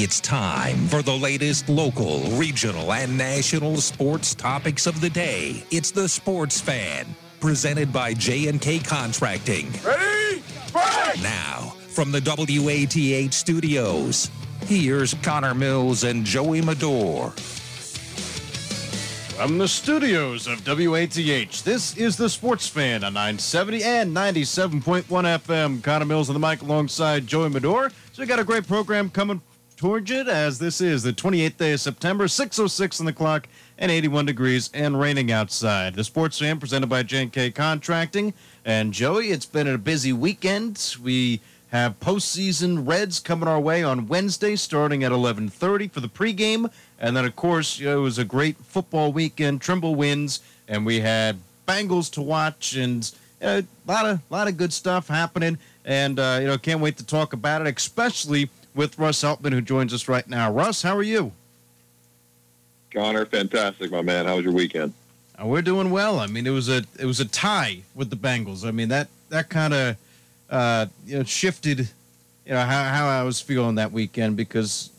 It's time for the latest local, regional, and national sports topics of the day. It's the Sports Fan, presented by J&K Contracting. Ready? Break! Now, from the WATH studios, here's Connor Mills and Joey Medor. From the studios of WATH, this is the Sports Fan on 970 and 97.1 FM. Connor Mills on the mic alongside Joey Medor. So we got a great program coming towards it as this is the 28th day of September, 6.06 on the clock and 81 degrees and raining outside. The Sports Fan presented by J&K Contracting. And Joey, it's been a busy weekend. We have postseason Reds coming our way on Wednesday, starting at 11:30 for the pregame, and then of course you know, it was a great football weekend. Trimble wins, and we had Bengals to watch, and a lot of lot of good stuff happening. And uh, you know, can't wait to talk about it, especially with Russ Heltman, who joins us right now. Russ, how are you? Connor, fantastic, my man. How was your weekend? Uh, we're doing well. I mean, it was a it was a tie with the Bengals. I mean that that kind of uh, you know shifted you know how, how I was feeling that weekend because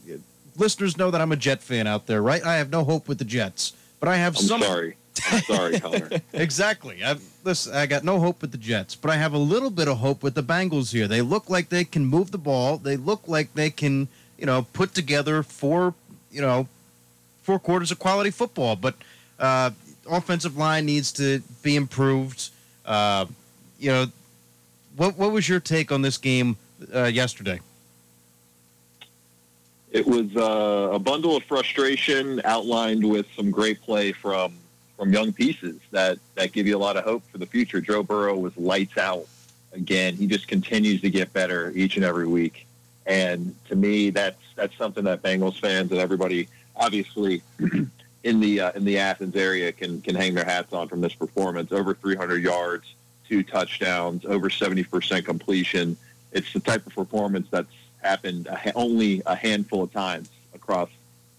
listeners know that I'm a Jet fan out there, right? I have no hope with the Jets, but I have I'm some. sorry. I'm sorry, Connor. exactly. I, listen, I got no hope with the Jets, but I have a little bit of hope with the Bengals here. They look like they can move the ball. They look like they can, you know, put together four, you know, four quarters of quality football. But uh, offensive line needs to be improved. Uh, you know, what what was your take on this game uh, yesterday? It was uh, a bundle of frustration outlined with some great play from from young pieces that that give you a lot of hope for the future. Joe Burrow was lights out again. He just continues to get better each and every week. And to me, that's that's something that Bengals fans and everybody, obviously, in the uh, in the Athens area, can can hang their hats on from this performance. Over 300 yards, two touchdowns, over 70% completion. It's the type of performance that's happened only a handful of times across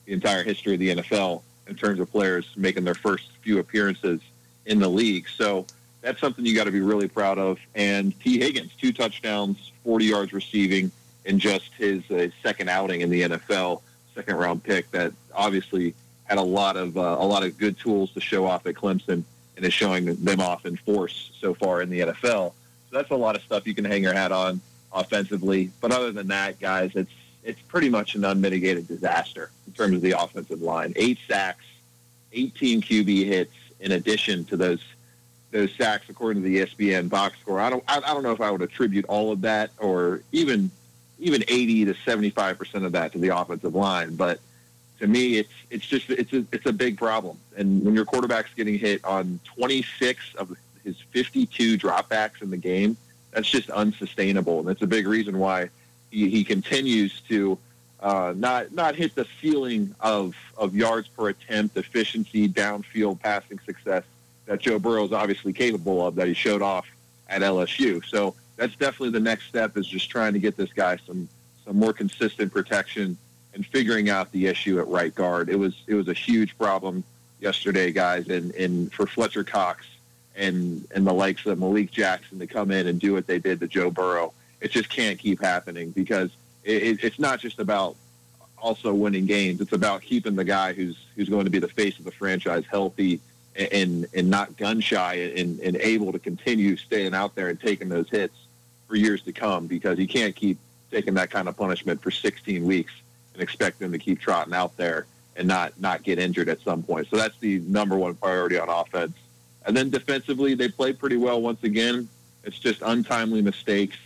the entire history of the NFL in terms of players making their first few appearances in the league. So that's something you got to be really proud of. And Tee Higgins, two touchdowns, 40 yards receiving in just his uh, second outing in the NFL, second round pick that obviously had a lot of uh, a lot of good tools to show off at Clemson and is showing them off in force so far in the NFL. So that's a lot of stuff you can hang your hat on offensively. But other than that, guys, it's it's pretty much an unmitigated disaster in terms of the offensive line. Eight sacks, 18 QB hits in addition to those those sacks according to the ESPN box score. I don't I, I don't know if I would attribute all of that or even even 80 to 75 percent of that to the offensive line, but to me, it's it's just it's a it's a big problem. And when your quarterback's getting hit on 26 of his 52 dropbacks in the game, that's just unsustainable, and that's a big reason why he, he continues to uh, not not hit the ceiling of of yards per attempt, efficiency, downfield passing success that Joe Burrow is obviously capable of that he showed off at LSU. So that's definitely the next step is just trying to get this guy some some more consistent protection and figuring out the issue at right guard. It was it was a huge problem yesterday, guys, and, and for Fletcher Cox and and the likes of Malik Jackson to come in and do what they did to Joe Burrow. It just can't keep happening because it, it's not just about also winning games. It's about keeping the guy who's who's going to be the face of the franchise healthy and and not gun shy and, and able to continue staying out there and taking those hits for years to come because you can't keep taking that kind of punishment for 16 weeks and expect them to keep trotting out there and not not get injured at some point. So that's the number one priority on offense. And then defensively, they played pretty well once again. It's just untimely mistakes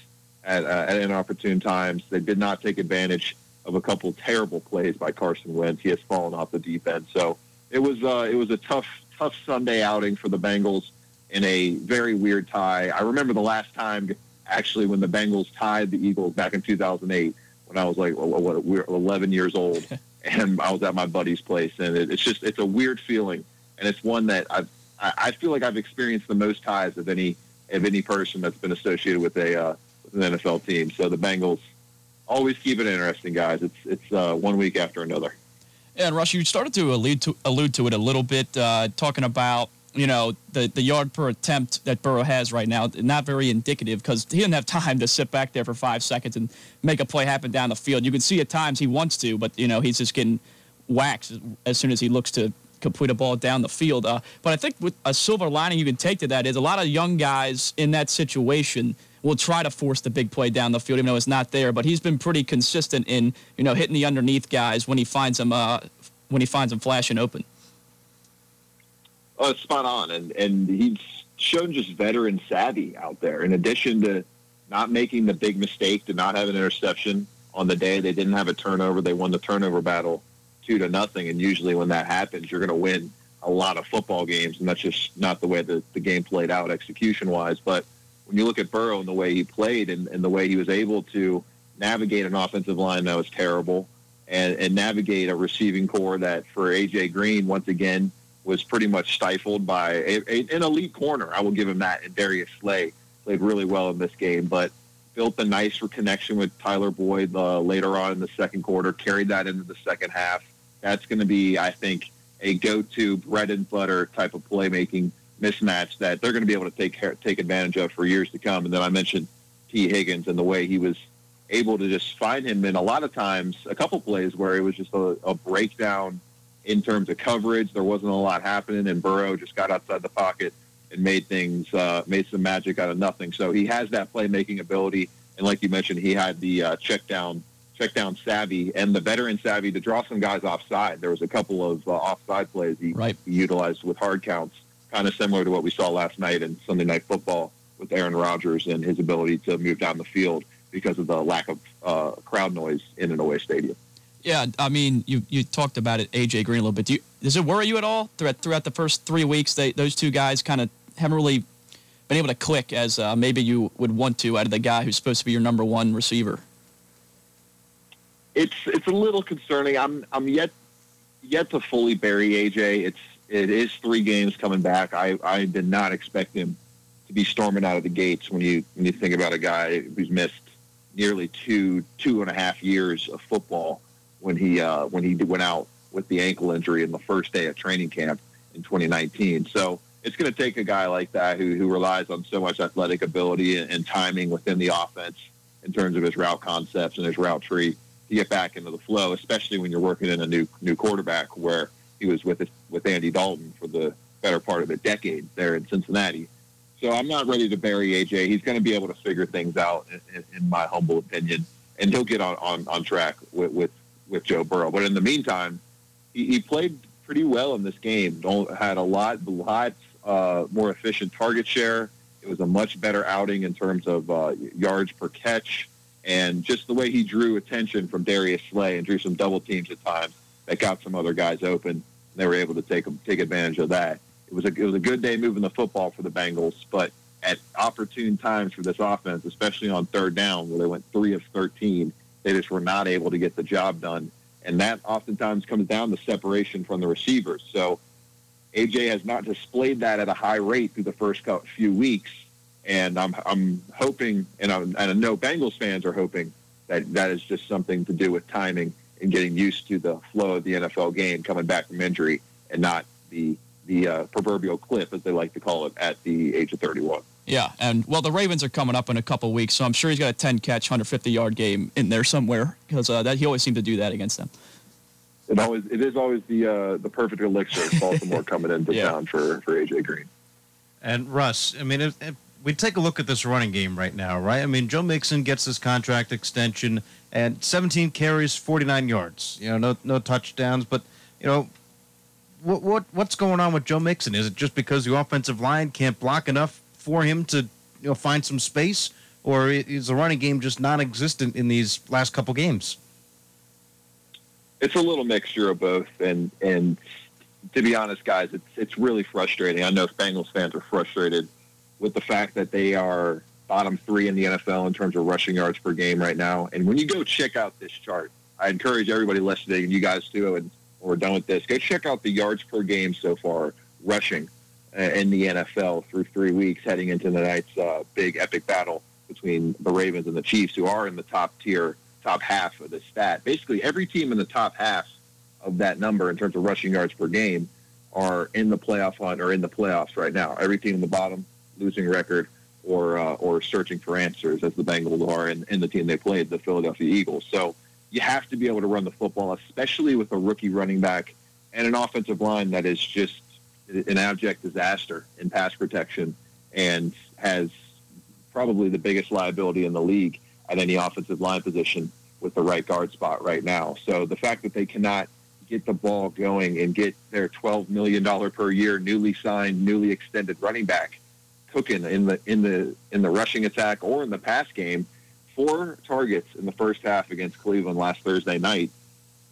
at, uh, at inopportune times. They did not take advantage of a couple terrible plays by Carson Wentz. He has fallen off the deep end. So it was uh, it was a tough tough Sunday outing for the Bengals in a very weird tie. I remember the last time actually when the Bengals tied the Eagles back in 2008 when I was like what, what, 11 years old, and I was at my buddy's place, and it, it's just it's a weird feeling, and it's one that I've I feel like I've experienced the most ties of any of any person that's been associated with a uh, an NFL team. So the Bengals always keep it interesting, guys. It's it's uh, one week after another. And Russ, you started to allude to allude to it a little bit, uh, talking about you know, the, the yard per attempt that Burrow has right now, not very indicative because he doesn't have time to sit back there for five seconds and make a play happen down the field. You can see at times he wants to, but, you know, he's just getting waxed as soon as he looks to complete a ball down the field. Uh, but I think with a silver lining you can take to that is a lot of young guys in that situation will try to force the big play down the field, even though it's not there. But he's been pretty consistent in, you know, hitting the underneath guys when he finds them, uh, when he finds them flashing open. Oh, spot on, and and he's shown just veteran savvy out there. In addition to not making the big mistake, to not have an interception on the day they didn't have a turnover, they won the turnover battle two to nothing. And usually, when that happens, you're going to win a lot of football games, and that's just not the way the, the game played out execution wise. But when you look at Burrow and the way he played and, and the way he was able to navigate an offensive line that was terrible and, and navigate a receiving core that for AJ Green once again was pretty much stifled by a, a, an elite corner. I will give him that. And Darius Slay played really well in this game, but built a nice connection with Tyler Boyd uh, later on in the second quarter, carried that into the second half. That's going to be, I think, a go-to bread and butter type of playmaking mismatch that they're going to be able to take take advantage of for years to come. And then I mentioned Tee Higgins and the way he was able to just find him in a lot of times, a couple plays where it was just a, a breakdown in terms of coverage. There wasn't a lot happening, and Burrow just got outside the pocket and made things, uh, made some magic out of nothing. So he has that playmaking ability, and like you mentioned, he had the uh, check down, check down savvy and the veteran savvy to draw some guys offside. There was a couple of uh, offside plays he, right. he utilized with hard counts, kind of similar to what we saw last night in Sunday Night Football with Aaron Rodgers and his ability to move down the field because of the lack of uh, crowd noise in an away stadium. Yeah, I mean, you you talked about it, AJ Green a little bit. Do you, does it worry you at all throughout throughout the first three weeks? They those two guys kind of haven't really been able to click as uh, maybe you would want to out of the guy who's supposed to be your number one receiver. It's it's a little concerning. I'm I'm yet yet to fully bury AJ. It's it is three games coming back. I I did not expect him to be storming out of the gates when you when you think about a guy who's missed nearly two two and a half years of football when he uh, when he went out with the ankle injury in the first day of training camp in 2019. So it's going to take a guy like that who, who relies on so much athletic ability and, and timing within the offense in terms of his route concepts and his route tree to get back into the flow, especially when you're working in a new new quarterback where he was with with Andy Dalton for the better part of a decade there in Cincinnati. So I'm not ready to bury AJ. He's going to be able to figure things out, in, in my humble opinion, and he'll get on, on, on track with, with with Joe Burrow. But in the meantime, he, he played pretty well in this game. Don't, had a lot, lot uh, more efficient target share. It was a much better outing in terms of uh, yards per catch, and just the way he drew attention from Darius Slay and drew some double teams at times that got some other guys open. They were able to take take advantage of that. It was a it was a good day moving the football for the Bengals, but at opportune times for this offense, especially on third down where they went three of thirteen they just were not able to get the job done. And that oftentimes comes down to separation from the receivers. So AJ has not displayed that at a high rate through the first few weeks. And I'm, I'm hoping, and, I'm, and I know Bengals fans are hoping that that is just something to do with timing and getting used to the flow of the NFL game coming back from injury and not the, the uh, proverbial clip, as they like to call it, at the age of 31. Yeah, and well, the Ravens are coming up in a couple weeks, so I'm sure he's got a 10 catch, 150 yard game in there somewhere because uh, that he always seemed to do that against them. It always it is always the uh, the perfect elixir. Baltimore coming into yeah. town for for AJ Green. And Russ, I mean, if, if we take a look at this running game right now, right? I mean, Joe Mixon gets his contract extension and 17 carries, 49 yards. You know, no no touchdowns, but you know, what what what's going on with Joe Mixon? Is it just because the offensive line can't block enough for him to you know find some space, or is the running game just non-existent in these last couple games? It's a little mixture of both, and and to be honest, guys, it's it's really frustrating. I know Bengals fans are frustrated with the fact that they are bottom three in the NFL in terms of rushing yards per game right now. And when you go check out this chart, I encourage everybody listening, and you guys too, and we're done with this. Go check out the yards per game so far rushing uh, in the NFL through three weeks, heading into the night's uh, big epic battle between the Ravens and the Chiefs, who are in the top tier, top half of the stat. Basically, every team in the top half of that number in terms of rushing yards per game are in the playoff hunt or in the playoffs right now. Every team in the bottom, losing record, or uh, or searching for answers, as the Bengals are, and, and the team they played, the Philadelphia Eagles. So you have to be able to run the football, especially with a rookie running back and an offensive line that is just an abject disaster in pass protection and has probably the biggest liability in the league at any offensive line position with the right guard spot right now. So the fact that they cannot get the ball going and get their $12 million per year newly signed, newly extended running back cooking in the in the in the rushing attack or in the pass game, four targets in the first half against Cleveland last Thursday night,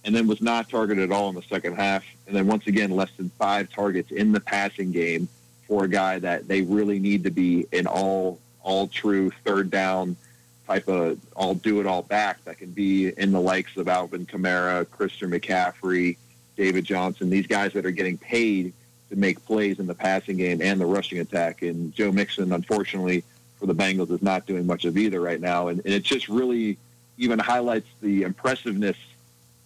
and then was not targeted at all in the second half. And then once again, less than five targets in the passing game for a guy that they really need to be an all all true third down type of all do it all back that can be in the likes of Alvin Kamara, Christian McCaffrey, David Johnson, these guys that are getting paid to make plays in the passing game and the rushing attack. And Joe Mixon, unfortunately, for the Bengals is not doing much of either right now. And, and it just really even highlights the impressiveness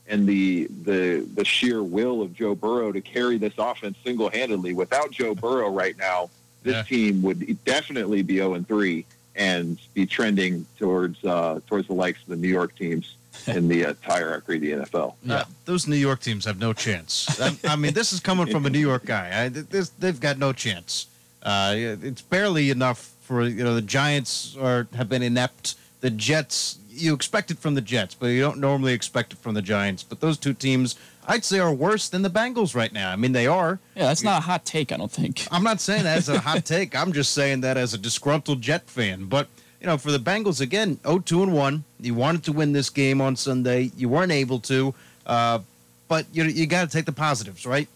and the the the sheer will of Joe Burrow to carry this offense single handedly. Without Joe Burrow right now, this yeah. team would definitely be 0 and 3 and be trending towards uh, towards the likes of the New York teams in the entire uh, the NFL. Yeah, those New York teams have no chance. I, I, mean, this is coming from a New York guy. I, this, they've got no chance. Uh, it's barely enough for you know the Giants are have been inept. The Jets, you expect it from the Jets, but you don't normally expect it from the Giants. But those two teams, I'd say, are worse than the Bengals right now. I mean, they are. Yeah, that's not a hot take. I don't think. I'm not saying that as a hot take. I'm just saying that as a disgruntled Jet fan. But you know, for the Bengals again, 0-2 and one. You wanted to win this game on Sunday. You weren't able to. Uh, but you you got to take the positives, right?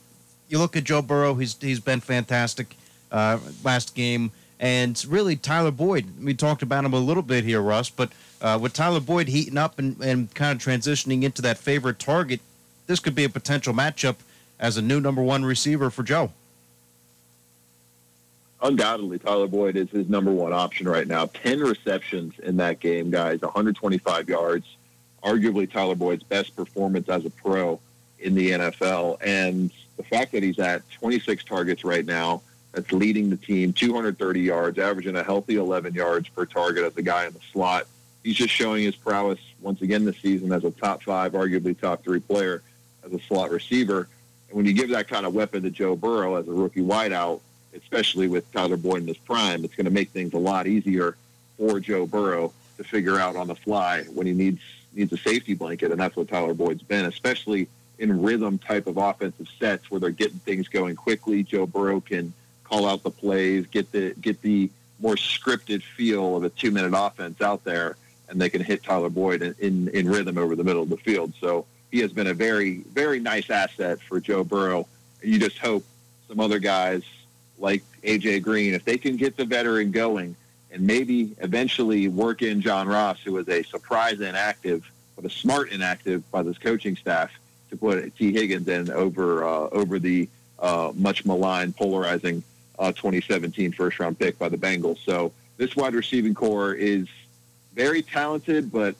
You look at Joe Burrow. He's he's been fantastic uh, last game. And really, Tyler Boyd, we talked about him a little bit here, Russ, but uh, with Tyler Boyd heating up and, and kind of transitioning into that favorite target, this could be a potential matchup as a new number one receiver for Joe. Undoubtedly, Tyler Boyd is his number one option right now. 10 receptions in that game, guys, 125 yards. Arguably Tyler Boyd's best performance as a pro in the NFL. And the fact that he's at 26 targets right now, that's leading the team, 230 yards, averaging a healthy 11 yards per target as a guy in the slot. He's just showing his prowess once again this season as a top five, arguably top three player as a slot receiver. And when you give that kind of weapon to Joe Burrow as a rookie wideout, especially with Tyler Boyd in his prime, it's going to make things a lot easier for Joe Burrow to figure out on the fly when he needs needs a safety blanket, and that's what Tyler Boyd's been, especially in rhythm type of offensive sets where they're getting things going quickly. Joe Burrow can call out the plays, get the get the more scripted feel of a two minute offense out there, and they can hit Tyler Boyd in, in, in rhythm over the middle of the field. So he has been a very very nice asset for Joe Burrow. You just hope some other guys like AJ Green, if they can get the veteran going and maybe eventually work in John Ross, who was a surprise inactive, but a smart inactive by this coaching staff to put Tee Higgins in over uh, over the uh, much maligned, polarizing uh, 2017 first round pick by the Bengals. So this wide receiving core is very talented, but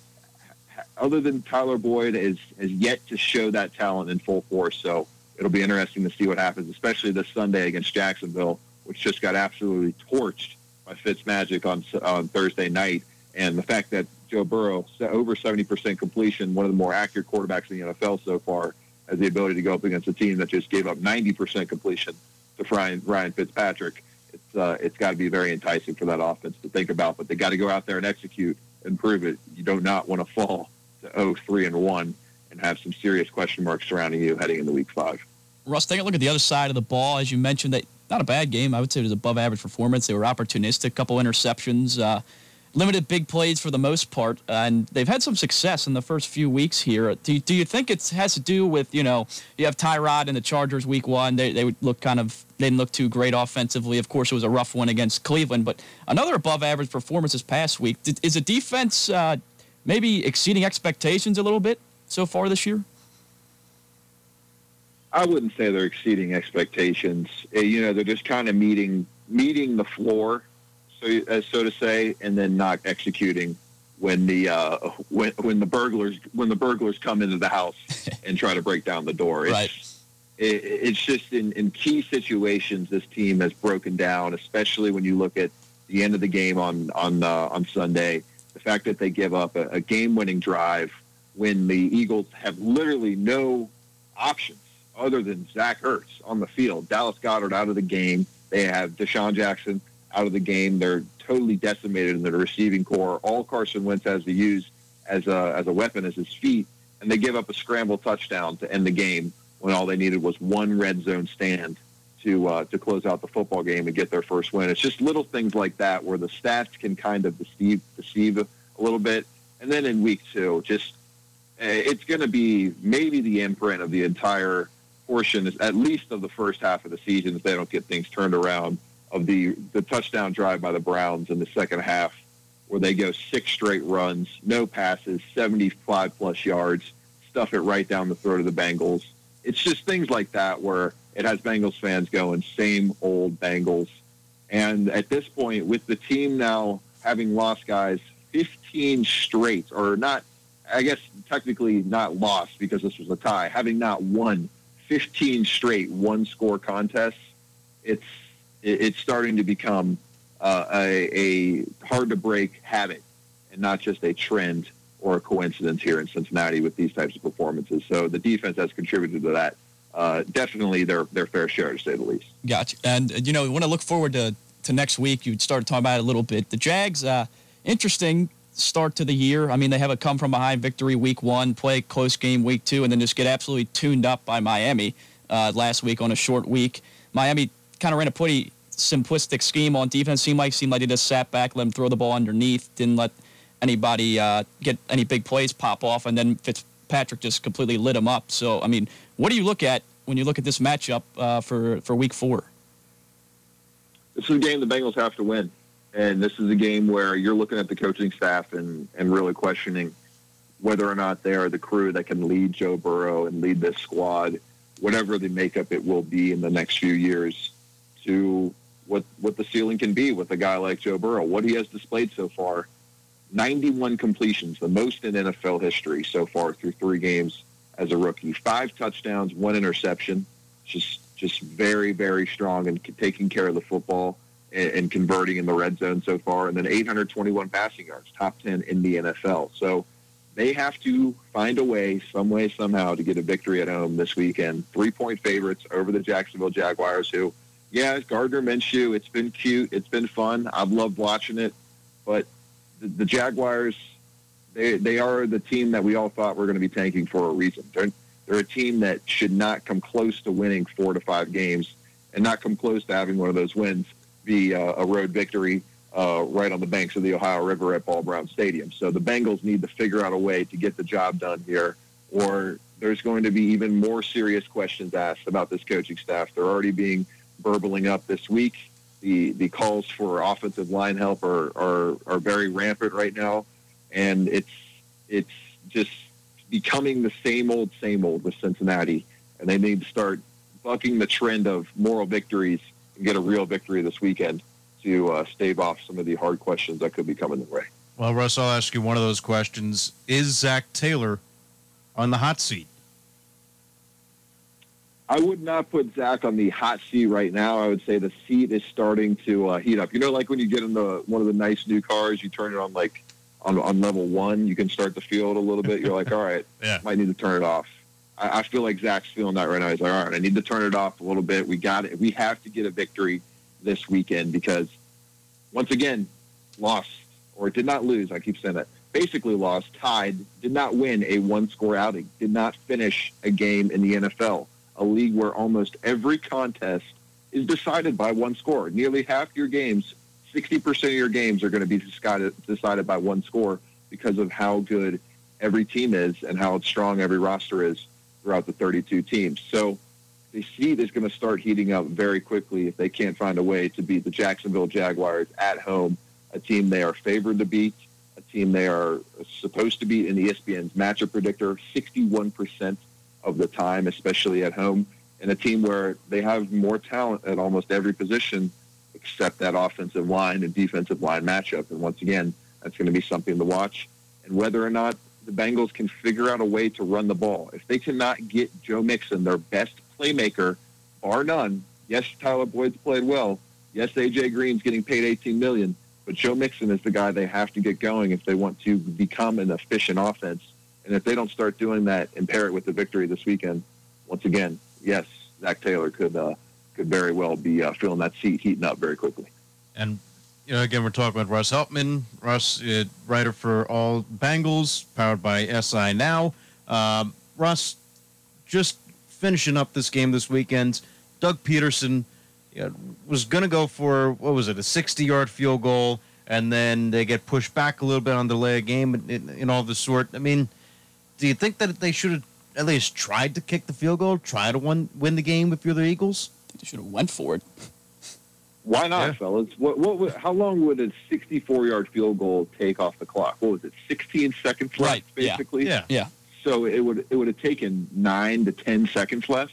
other than Tyler Boyd, is has yet to show that talent in full force. So it'll be interesting to see what happens, especially this Sunday against Jacksonville, which just got absolutely torched by Fitzmagic on on Thursday night. And the fact that Joe Burrow, over 70% completion, one of the more accurate quarterbacks in the NFL so far, has the ability to go up against a team that just gave up 90% completion to Ryan, Fitzpatrick. It's uh, it's got to be very enticing for that offense to think about, but they got to go out there and execute and prove it. You do not want to fall to 0 3 and 1 and have some serious question marks surrounding you heading into week five. Russ, take a look at the other side of the ball. As you mentioned, that not a bad game. I would say it was above average performance. They were opportunistic, a couple interceptions. Uh, limited big plays for the most part, and they've had some success in the first few weeks here. Do you, do you think it has to do with you know you have Tyrod and the Chargers week one? They they look kind of they didn't look too great offensively. Of course, it was a rough one against Cleveland, but another above average performance this past week. Is the defense uh, maybe exceeding expectations a little bit so far this year? I wouldn't say they're exceeding expectations. Eh, you know, they're just kind of meeting meeting the floor so uh, so to say, and then not executing when the uh, when when the burglars when the burglars come into the house and try to break down the door. It's, right. it, it's just in, in key situations this team has broken down, especially when you look at the end of the game on on uh, on Sunday. The fact that they give up a, a game-winning drive when the Eagles have literally no options other than Zach Ertz on the field. Dallas Goedert out of the game. They have DeSean Jackson out of the game. They're totally decimated in the receiving core. All Carson Wentz has to use as a as a weapon is his feet, and they give up a scramble touchdown to end the game when all they needed was one red zone stand to uh, to close out the football game and get their first win. It's just little things like that where the stats can kind of deceive deceive a little bit. And then in week two, just eh, it's going to be maybe the imprint of the entire portion, at least of the first half of the season, if they don't get things turned around. Of the the touchdown drive by the Browns in the second half, where they go six straight runs, no passes, 75 plus yards, stuff it right down the throat of the Bengals. It's just things like that where it has Bengals fans going, same old Bengals. And at this point, with the team now having lost guys 15 straight, or not, I guess technically not lost because this was a tie, having not won 15 straight one score contests, it's it's starting to become uh, a, a hard to break habit and not just a trend or a coincidence here in Cincinnati with these types of performances. So the defense has contributed to that. Uh, definitely their their fair share, to say the least. Gotcha. And you know, when I look forward to to next week, you started talking about it a little bit. The Jags, uh, interesting start to the year. I mean, they have a come from behind victory week one, play close game week two, and then just get absolutely tuned up by Miami uh, last week on a short week. Miami kind of ran a pretty simplistic scheme on defense. Seemed like seemed like they just sat back, let them throw the ball underneath, didn't let anybody uh, get any big plays pop off, and then Fitzpatrick just completely lit him up. So, I mean, what do you look at when you look at this matchup uh, for for Week Four? This is a game the Bengals have to win. And this is a game where you're looking at the coaching staff and, and really questioning whether or not they are the crew that can lead Joe Burrow and lead this squad, whatever the makeup it will be in the next few years, to what what the ceiling can be with a guy like Joe Burrow. What he has displayed so far, 91 completions, the most in NFL history so far through three games as a rookie. Five touchdowns, one interception. Just just very very strong and taking care of the football and, and converting in the red zone so far, and then 821 passing yards, top 10 in the NFL. So they have to find a way, some way, somehow, to get a victory at home this weekend. Three point favorites over the Jacksonville Jaguars, who, yeah, Gardner Minshew, it's been cute, it's been fun. I've loved watching it, but the, Jaguars, they they are the team that we all thought we were going to be tanking for a reason. They're, they're a team that should not come close to winning four to five games and not come close to having one of those wins be uh, a road victory uh, right on the banks of the Ohio River at Paul Brown Stadium. So the Bengals need to figure out a way to get the job done here, or there's going to be even more serious questions asked about this coaching staff. They're already being burbling up this week. The the calls for offensive line help are are, are very rampant right now, and it's it's just becoming the same old same old with Cincinnati, and they need to start bucking the trend of moral victories and get a real victory this weekend to uh, stave off some of the hard questions that could be coming their way. Well, Russ, I'll ask you one of those questions. Is Zac Taylor on the hot seat? I would not put Zac on the hot seat right now. I would say the seat is starting to uh, heat up. You know, like when you get in the one of the nice new cars, you turn it on like on, on level one, you can start to feel it a little bit. You're like, all right, yeah. might need to turn it off. I, I feel like Zac's feeling that right now. He's like, all right, I need to turn it off a little bit. We got it. We have to get a victory this weekend because once again, lost or did not lose. I keep saying that. Basically lost, tied, did not win a one-score outing, did not finish a game in the NFL, a league where almost every contest is decided by one score. Nearly half your games, 60% of your games are going to be decided, by one score because of how good every team is and how strong every roster is throughout the 32 teams. So the seed is going to start heating up very quickly if they can't find a way to beat the Jacksonville Jaguars at home, a team they are favored to beat, a team they are supposed to beat in the ESPN's matchup predictor 61% of the time, especially at home, and a team where they have more talent at almost every position except that offensive line and defensive line matchup. And once again, that's going to be something to watch. And whether or not the Bengals can figure out a way to run the ball. If they cannot get Joe Mixon, their best playmaker, bar none. Yes, Tyler Boyd's played well. Yes, AJ Green's getting paid 18 million, but Joe Mixon is the guy they have to get going if they want to become an efficient offense. And if they don't start doing that and pair it with the victory this weekend, once again, yes, Zac Taylor could uh, could very well be uh, that seat, heating up very quickly. And you know, again, we're talking about Russ Heltman, Russ, uh, writer for all Bengals, powered by SI Now. Um, Russ, just finishing up this game this weekend. Doug Pederson you know, was going to go for what was it, a 60-yard field goal, and then they get pushed back a little bit on the delay of game and, and all the sort. I mean, do you think that they should have at least tried to kick the field goal, try to win, win the game if you're the Eagles? They should have went for it. Why not, yeah. fellas? What, what, how long would a 64-yard field goal take off the clock? What was it? 16 seconds left, right. basically. Yeah. yeah. So it would it would have taken nine to 10 seconds left.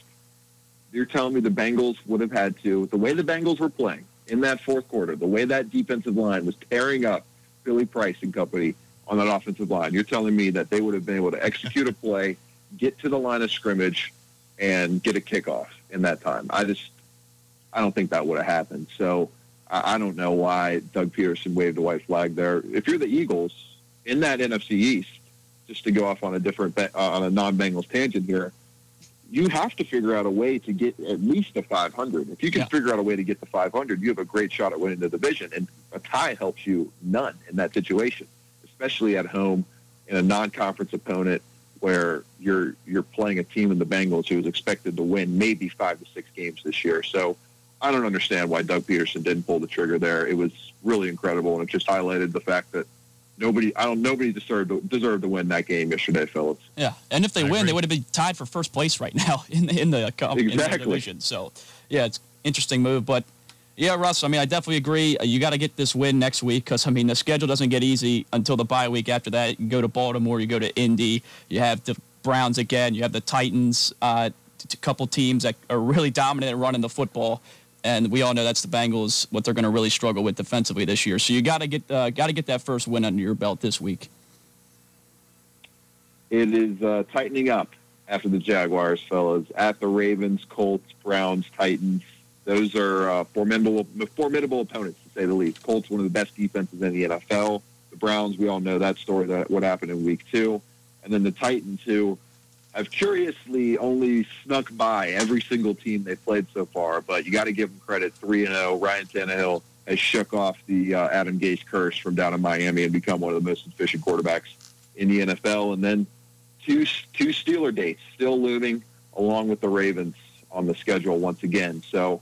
You're telling me the Bengals would have had to, the way the Bengals were playing in that fourth quarter, the way that defensive line was tearing up Billy Price and company on that offensive line. You're telling me that they would have been able to execute a play, get to the line of scrimmage, and get a kickoff in that time. I just I don't think that would have happened. So I, I don't know why Doug Pederson waved a white flag there. If you're the Eagles in that NFC East, just to go off on a different uh, on a non-Bengals tangent here, you have to figure out a way to get at least a 500. If you can yeah. figure out a way to get the 500, you have a great shot at winning the division. And a tie helps you none in that situation, especially at home in a non-conference opponent where you're you're playing a team in the Bengals who is expected to win maybe five to six games this year. So I don't understand why Doug Pederson didn't pull the trigger there. It was really incredible, and it just highlighted the fact that nobody, I don't, nobody deserved to, deserved to win that game yesterday, Phillips. Yeah, and if they I win, agree. they would have been tied for first place right now in the in the, uh, exactly. in the division. So, yeah, it's interesting move, but. Yeah, Russ. I mean, I definitely agree. Uh, you got to get this win next week because I mean the schedule doesn't get easy until the bye week. After that, you go to Baltimore, you go to Indy, you have the Browns again, you have the Titans. Uh, a couple teams that are really dominant at running the football and we all know that's the Bengals what they're going to really struggle with defensively this year. So you got to get uh, got to get that first win under your belt this week. It is uh, tightening up after the Jaguars, fellas. At the Ravens, Colts, Browns, Titans. Those are uh, formidable formidable opponents to say the least. Colts one of the best defenses in the NFL. The Browns, we all know that story that what happened in Week Two, and then the Titans, who have curiously only snuck by every single team they've played so far, but you got to give them credit. 3 and 0. Ryan Tannehill has shook off the uh, Adam Gase curse from down in Miami and become one of the most efficient quarterbacks in the NFL. And then two, two Steeler dates still looming along with the Ravens on the schedule once again. So,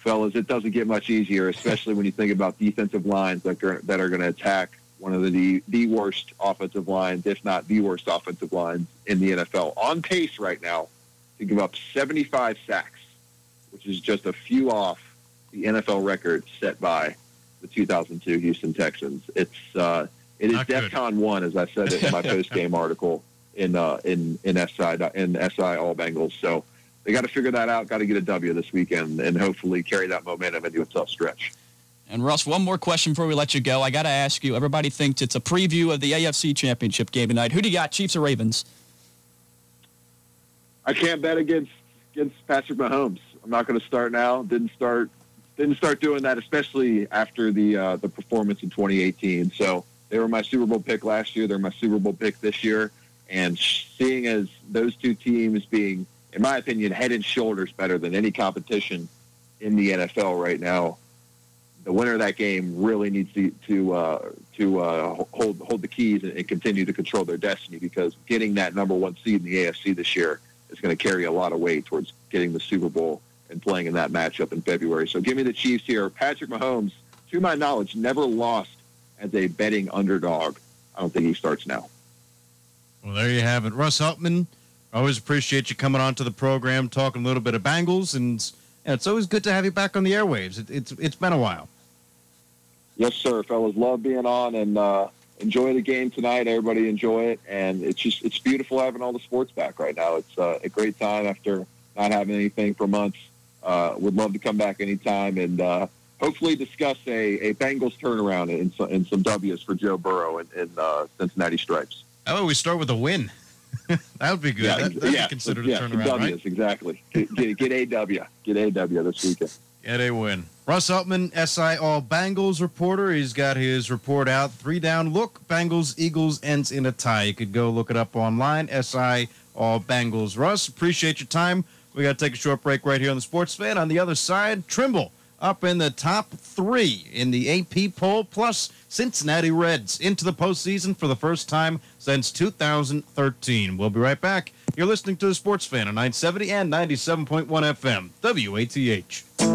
fellas, it doesn't get much easier, especially when you think about defensive lines that are, that are going to attack one of the the worst offensive lines, if not the worst offensive lines in the NFL. On pace right now to give up 75 sacks, which is just a few off the NFL record set by the 2002 Houston Texans. It's uh, it is DEFCON one, as I said in my post game article in uh, in in SI in SI All Bengals. So they got to figure that out. Got to get a W this weekend, and hopefully carry that momentum into a tough stretch. And Russ, one more question before we let you go. I got to ask you. Everybody thinks it's a preview of the AFC Championship game tonight. Who do you got, Chiefs or Ravens? I can't bet against against Patrick Mahomes. I'm not going to start now. Didn't start didn't start doing that, especially after the uh, the performance in 2018. So they were my Super Bowl pick last year. They're my Super Bowl pick this year. And seeing as those two teams being, in my opinion, head and shoulders better than any competition in the NFL right now, the winner of that game really needs to to uh, to uh, hold hold the keys and, and, continue to control their destiny because getting that number one seed in the AFC this year is going to carry a lot of weight towards getting the Super Bowl and playing in that matchup in February. So give me the Chiefs here. Patrick Mahomes, to my knowledge, never lost as a betting underdog. I don't think he starts now. Well, there you have it, Russ Heltman. Always appreciate you coming on to the program, talking a little bit of Bengals and it's always good to have you back on the airwaves. It, it's it's been a while. Yes, sir, fellas. Love being on and uh, enjoy the game tonight. Everybody enjoy it, and it's just it's beautiful having all the sports back right now. It's uh, a great time after not having anything for months. Uh, would love to come back anytime and uh, hopefully discuss a, a Bengals turnaround and, and some W's for Joe Burrow and, and uh, Cincinnati Stripes. How about we start with a win? that would be good. Yeah, that, that'd yeah, be considered yeah, a turnaround, W's, right? exactly. Get, get, get AW. Get AW this weekend. Get a win. Russ Heltman, SI All Bengals reporter. He's got his report out. Three down look. Bengals, Eagles ends in a tie. You could go look it up online. SI All Bengals. Russ, appreciate your time. We got to take a short break right here on the Sports Fan. On the other side, Trimble up in the top three in the AP poll, plus Cincinnati Reds into the postseason for the first time since 2013. We'll be right back. You're listening to the Sports Fan on 970 and 97.1 FM, WATH.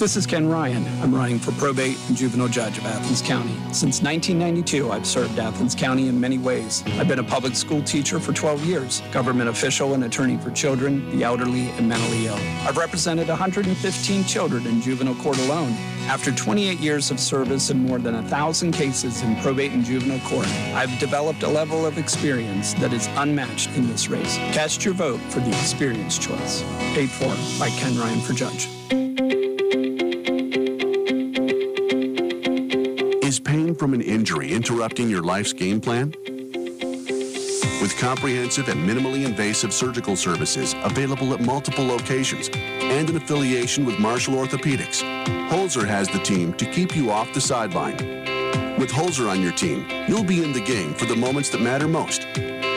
This is Ken Ryan. I'm running for probate and juvenile judge of Athens County. Since 1992, I've served Athens County in many ways. I've been a public school teacher for 12 years, government official and attorney for children, the elderly, and mentally ill. I've represented 115 children in juvenile court alone. After 28 years of service and more than 1,000 cases in probate and juvenile court, I've developed a level of experience that is unmatched in this race. Cast your vote for the experience choice. Paid for by Ken Ryan for Judge. From an injury interrupting your life's game plan? With comprehensive and minimally invasive surgical services available at multiple locations and an affiliation with Marshall Orthopedics, Holzer has the team to keep you off the sideline. With Holzer on your team, you'll be in the game for the moments that matter most.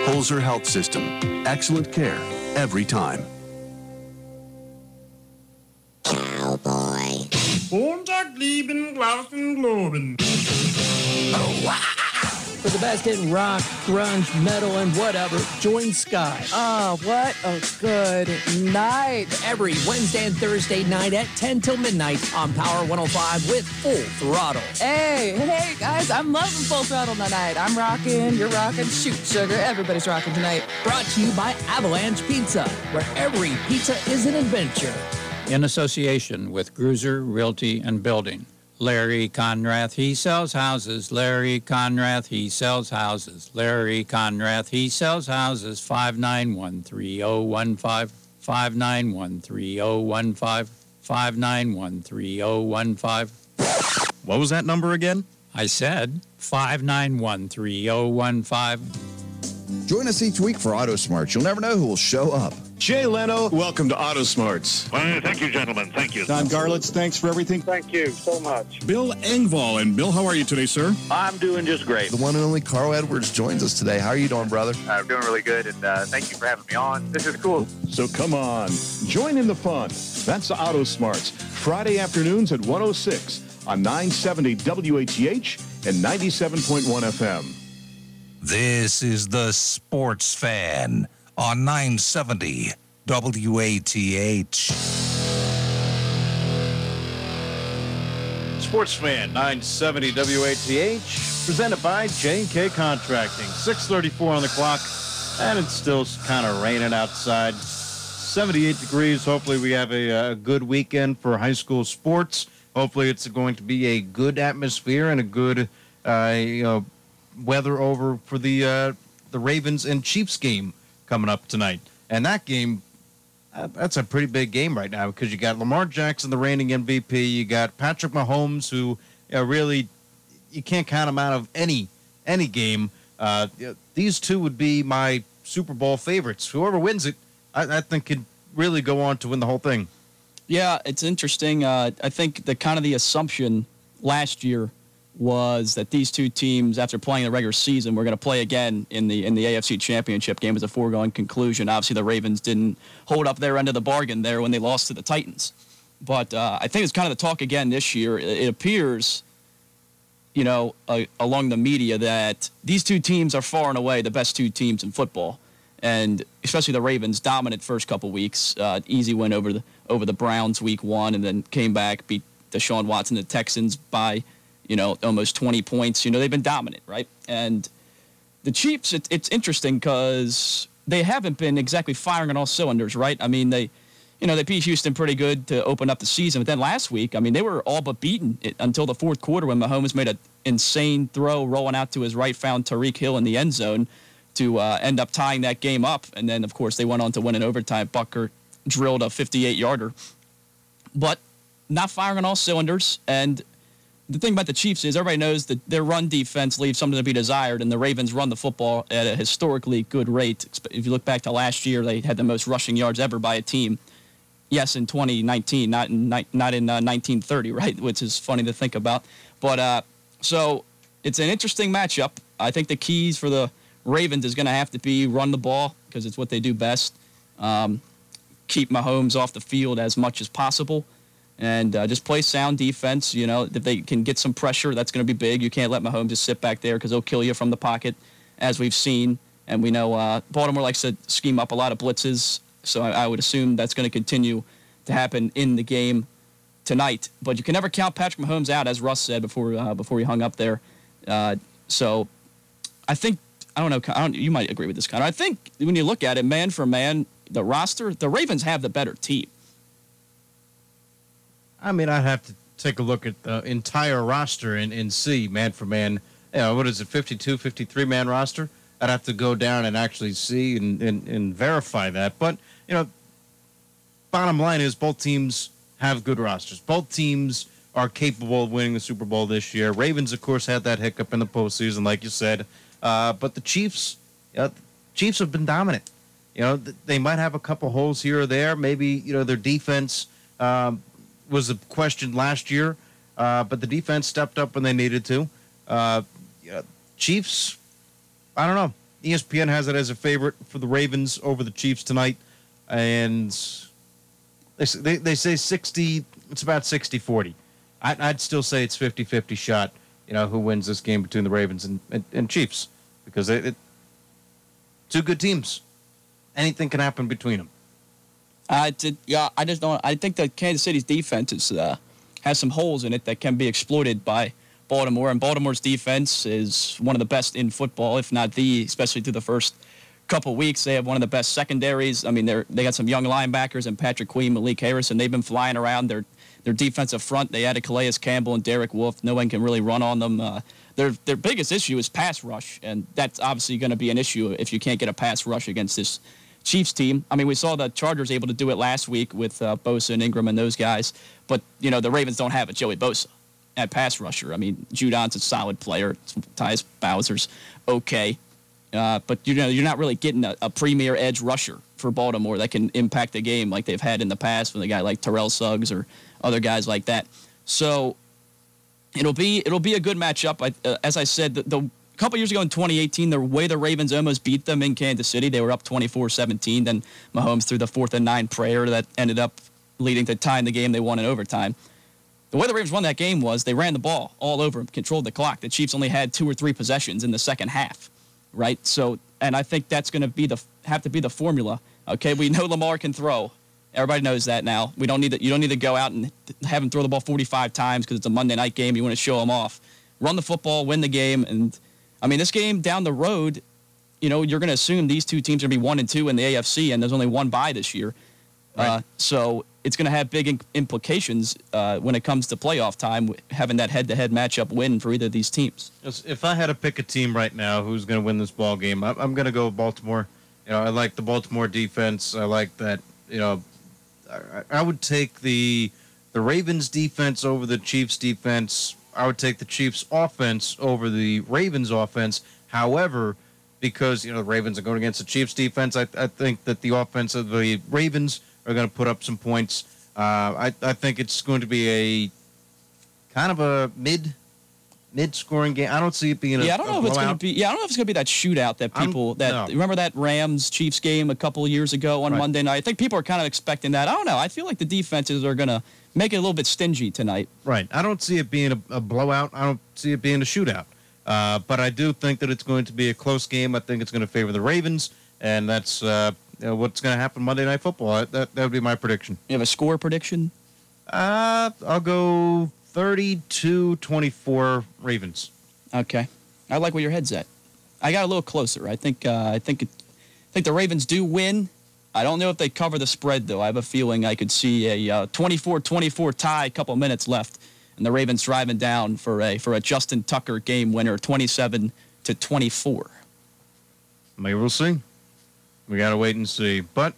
Holzer Health System. Excellent care every time. Cowboy. Montag lieben, Glauben, Globen. For the best in rock, grunge, metal, and whatever, join Sky. Oh, what a good night. Every Wednesday and Thursday night at 10 till midnight on Power 105 with Full Throttle. Hey, hey, guys, I'm loving Full Throttle tonight. I'm rocking, you're rocking, shoot, sugar, everybody's rocking tonight. Brought to you by Avalanche Pizza, where every pizza is an adventure. In association with Gruser Realty and Building. Larry Conrath, he sells houses. Larry Conrath, he sells houses. Larry Conrath, he sells houses. 5913015. 5913015. 5913015. What was that number again? I said 5913015. Join us each week for Auto Smarts. You'll never know who will show up. Jay Leno, welcome to Auto Smarts. Well, thank you, gentlemen. Thank you. Don Garlits, thanks for everything. Thank you so much. Bill Engvall. And Bill, how are you today, sir? I'm doing just great. The one and only Carl Edwards joins us today. How are you doing, brother? I'm doing really good, and uh, thank you for having me on. This is cool. So come on, join in the fun. That's the Auto Smarts. Friday afternoons at 106 on 970 WATH and 97.1 FM. This is the Sports Fan on 970 WATH. Sports Fan 970 WATH, presented by J&K Contracting. 634 on the clock, and it's still kind of raining outside. 78 degrees. Hopefully, we have a, a good weekend for high school sports. Hopefully, it's going to be a good atmosphere and a good uh, you know, weather over for the uh, the Ravens and Chiefs game coming up tonight. And that game, uh, that's a pretty big game right now because you got Lamar Jackson, the reigning MVP. You got Patrick Mahomes, who uh, really you can't count him out of any any game. Uh, these two would be my Super Bowl favorites. Whoever wins it, I, I think could really go on to win the whole thing. Yeah, it's interesting. Uh, I think the kind of the assumption last year was that these two teams, after playing the regular season, were going to play again in the in the AFC Championship game as a foregone conclusion. Obviously, the Ravens didn't hold up their end of the bargain there when they lost to the Titans. But uh, I think it's kind of the talk again this year. It appears, you know, uh, along the media that these two teams are far and away the best two teams in football, and especially the Ravens dominant first couple weeks, uh, easy win over the over the Browns week one, and then came back beat Deshaun Watson, the Texans by you know, almost 20 points. You know, they've been dominant, right? And the Chiefs, it, it's interesting because they haven't been exactly firing on all cylinders, right? I mean, they, you know, they beat Houston pretty good to open up the season, but then last week, I mean, they were all but beaten until the fourth quarter when Mahomes made an insane throw rolling out to his right, found Tyreek Hill in the end zone to uh, end up tying that game up, and then of course they went on to win in overtime. Butker drilled a 58 yarder, but not firing on all cylinders. And the thing about the Chiefs is everybody knows that their run defense leaves something to be desired, and the Ravens run the football at a historically good rate. If you look back to last year, they had the most rushing yards ever by a team. Yes, in 2019, not in not in uh, 1930, right? Which is funny to think about. But uh, so it's an interesting matchup. I think the keys for the Ravens is going to have to be run the ball because it's what they do best. Um, keep Mahomes off the field as much as possible and uh, just play sound defense. You know, if they can get some pressure, that's going to be big. You can't let Mahomes just sit back there because he'll kill you from the pocket, as we've seen. And we know uh, Baltimore likes to scheme up a lot of blitzes, so I, I would assume that's going to continue to happen in the game tonight. But you can never count Patrick Mahomes out, as Russ said before uh, before he hung up there. Uh, so I think I don't know. I don't, you might agree with this, Connor. I think when you look at it, man for man, the roster, the Ravens have the better team. I mean, I'd have to take a look at the entire roster and, and see man for man. You know, what is it, 52, 53 man roster? I'd have to go down and actually see and, and, and verify that. But, you know, bottom line is both teams have good rosters. Both teams are capable of winning the Super Bowl this year. Ravens, of course, had that hiccup in the postseason, like you said. Uh, but the Chiefs, you know, Chiefs have been dominant. You know, they might have a couple holes here or there. Maybe, you know, their defense um, was a question last year, uh, but the defense stepped up when they needed to. Uh, Chiefs, I don't know. ESPN has it as a favorite for the Ravens over the Chiefs tonight, and they they, they say 60. It's about 60-40. I, I'd still say it's 50-50 shot. You know who wins this game between the Ravens and, and, and Chiefs because it, it two good teams. Anything can happen between them. I did, yeah, I just don't. I think that Kansas City's defense is, uh, has some holes in it that can be exploited by Baltimore, and Baltimore's defense is one of the best in football, if not the, especially through the first couple weeks. They have one of the best secondaries. I mean, they're they got some young linebackers and Patrick Queen, Malik Harris, and they've been flying around. Their their defensive front, they added Calais Campbell and Derek Wolfe. No one can really run on them. Uh, their their biggest issue is pass rush, and that's obviously going to be an issue if you can't get a pass rush against this Chiefs team. I mean, we saw the Chargers able to do it last week with uh, Bosa and Ingram and those guys, but you know the Ravens don't have a Joey Bosa at pass rusher. I mean, Judon's a solid player. Tyus Bowser's okay, uh, but you know you're not really getting a, a, premier edge rusher for Baltimore that can impact the game like they've had in the past with a guy like Terrell Suggs or other guys like that. So it'll be it'll be a good matchup. I, uh, as I said, the, the a couple years ago in 2018, the way the Ravens almost beat them in Kansas City, they were up 24-17. Then Mahomes threw the fourth and nine prayer that ended up leading to tying the game. They won in overtime. The way the Ravens won that game was they ran the ball all over them, controlled the clock. The Chiefs only had two or three possessions in the second half, right? So, and I think that's going to be the have to be the formula. Okay, we know Lamar can throw. Everybody knows that now. We don't need to, you don't need to go out and have him throw the ball 45 times because it's a Monday night game. You want to show him off. Run the football, win the game, and I mean, this game down the road, you know, you're going to assume these two teams are going to be one and two in the AFC, and there's only one bye this year. Right. Uh, so it's going to have big implications uh, when it comes to playoff time, having that head-to-head matchup win for either of these teams. If I had to pick a team right now who's going to win this ball game, I'm going to go Baltimore. You know, I like the Baltimore defense. I like that. You know, I would take the the Ravens defense over the Chiefs defense I would take the Chiefs offense over the Ravens offense. However, because you know the Ravens are going against the Chiefs defense, I, I think that the offense of the Ravens are going to put up some points. Uh, I, I think it's going to be a kind of a mid mid scoring game. I don't see it being a yeah. I don't know if it's going to be yeah. I don't know if it's going to be that shootout that people I'm, that no. remember that Rams Chiefs game a couple years ago on right. Monday night. I think people are kind of expecting that. I don't know. I feel like the defenses are going to make it a little bit stingy tonight. Right. I don't see it being a, a blowout. I don't see it being a shootout. Uh, but I do think that it's going to be a close game. I think it's going to favor the Ravens, and that's uh, what's going to happen Monday Night Football. That that would be my prediction. You have a score prediction? Uh, I'll go 32-24 Ravens. Okay. I like where your head's at. I got a little closer. I think uh, I think it, I think the Ravens do win. I don't know if they cover the spread, though. I have a feeling I could see a 24 uh, 24 tie, a couple minutes left, and the Ravens driving down for a, for a Justin Tucker game winner, 27 to 24. Maybe we'll see. We got to wait and see. But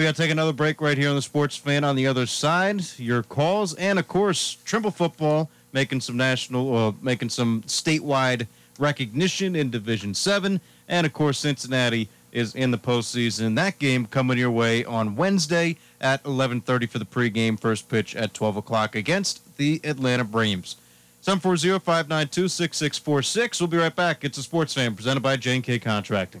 we got to take another break right here on the Sports Fan on the other side. Your calls, and of course, Trimble football making some national, uh, making some statewide recognition in Division Seven, and of course, Cincinnati is in the postseason. That game coming your way on Wednesday at 11:30 for the pregame. First pitch at 12 o'clock against the Atlanta Braves. 740-592-6646. We'll be right back. It's a sports fan presented by J&K Contracting.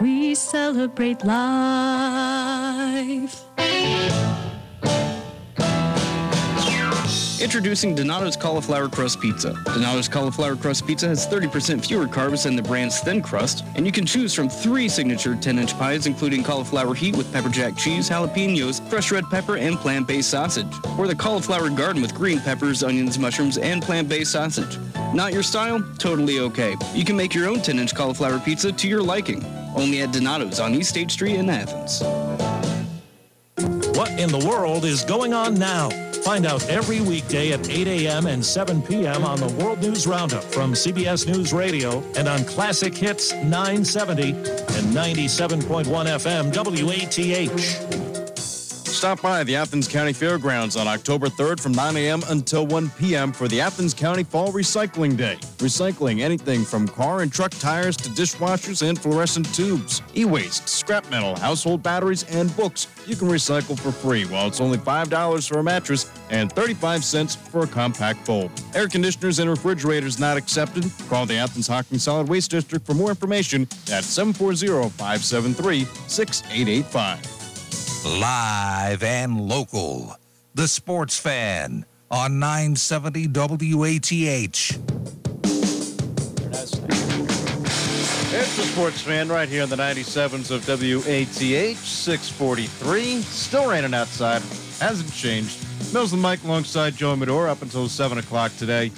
We celebrate life. Introducing Donato's Cauliflower Crust Pizza. Donato's Cauliflower Crust Pizza has 30% fewer carbs than the brand's thin crust, and you can choose from three signature 10-inch pies, including cauliflower heat with pepper jack cheese, jalapenos, fresh red pepper, and plant-based sausage, or the cauliflower garden with green peppers, onions, mushrooms, and plant-based sausage. Not your style? Totally okay. You can make your own 10-inch cauliflower pizza to your liking. Only at Donato's on East State Street in Athens. What in the world is going on now? Find out every weekday at 8 a.m. and 7 p.m. on the World News Roundup from CBS News Radio and on Classic Hits 970 and 97.1 FM WATH. Stop by the Athens County Fairgrounds on October 3rd from 9 a.m. until 1 p.m. for the Athens County Fall Recycling Day. Recycling anything from car and truck tires to dishwashers and fluorescent tubes, e waste, scrap metal, household batteries, and books you can recycle for free, while it's only $5 for a mattress and 35 cents for a compact bulb. Air conditioners and refrigerators not accepted. Call the Athens Hocking Solid Waste District for more information at 740 573 6885 live and local. The Sports Fan on 970 WATH. It's the Sports Fan right here on the 97s of WATH 643. Still raining outside. Hasn't changed. Mills and Mike alongside Joe Medor up until 7 o'clock today.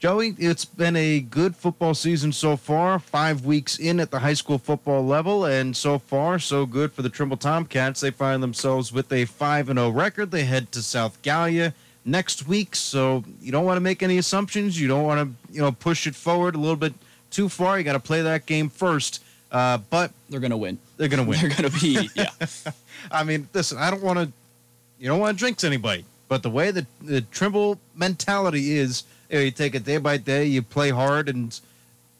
Joey, it's been a good football season so far. Five weeks in at the high school football level, and so far, so good for the Trimble Tomcats. They find themselves with a 5 0 record. They head to South Gallia next week, so you don't want to make any assumptions. You don't want to, you know, push it forward a little bit too far. You got to play that game first. Uh, but they're going to win. They're going to win. They're going to be, yeah. I mean, listen, I don't want to, you don't want to jinx anybody, but the way that the Trimble mentality is, you, know, you take it day by day, you play hard, and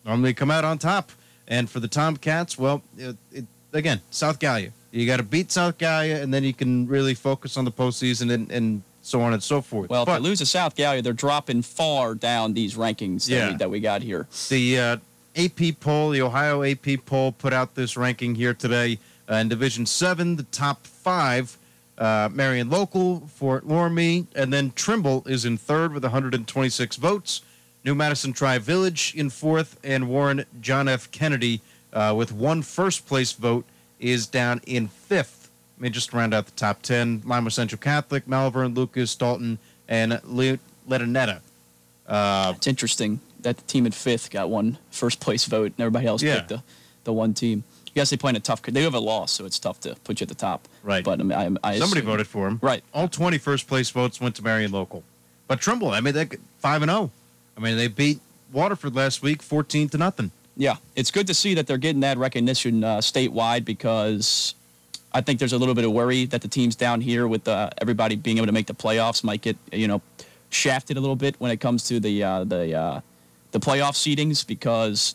normally come out on top. And for the Tomcats, well, it, it, again, South Gallia. You got to beat South Gallia, and then you can really focus on the postseason and, and so on and so forth. Well, but, if they lose to South Gallia, they're dropping far down these rankings that, Yeah. we, that we got here. The uh, AP poll, the Ohio AP poll, put out this ranking here today. Uh, in Division 7, the top five uh, Marion Local, Fort Loramie, and then Trimble is in third with 126 votes. New Madison Tri Village in fourth, and Warren John F. Kennedy uh, with one first place vote is down in fifth. Let me just round out the top 10. Lima Central Catholic, Malvern, Lucas, Dalton, and Le- Letonetta. Uh, it's interesting that the team in fifth got one first place vote, and everybody else Yeah. picked the, the one team. Guess they play in a tough. They have a loss, so it's tough to put you at the top. Right. But I, mean, I, I Somebody assume- voted for him. Right. All 20 first place votes went to Marion Local. But Trimble, I mean, they 5 and 0. I mean, they beat Waterford last week 14 to nothing. Yeah, it's good to see that they're getting that recognition uh, statewide because I think there's a little bit of worry that the teams down here, with uh, everybody being able to make the playoffs, might get you know shafted a little bit when it comes to the uh, the uh, the playoff seedings because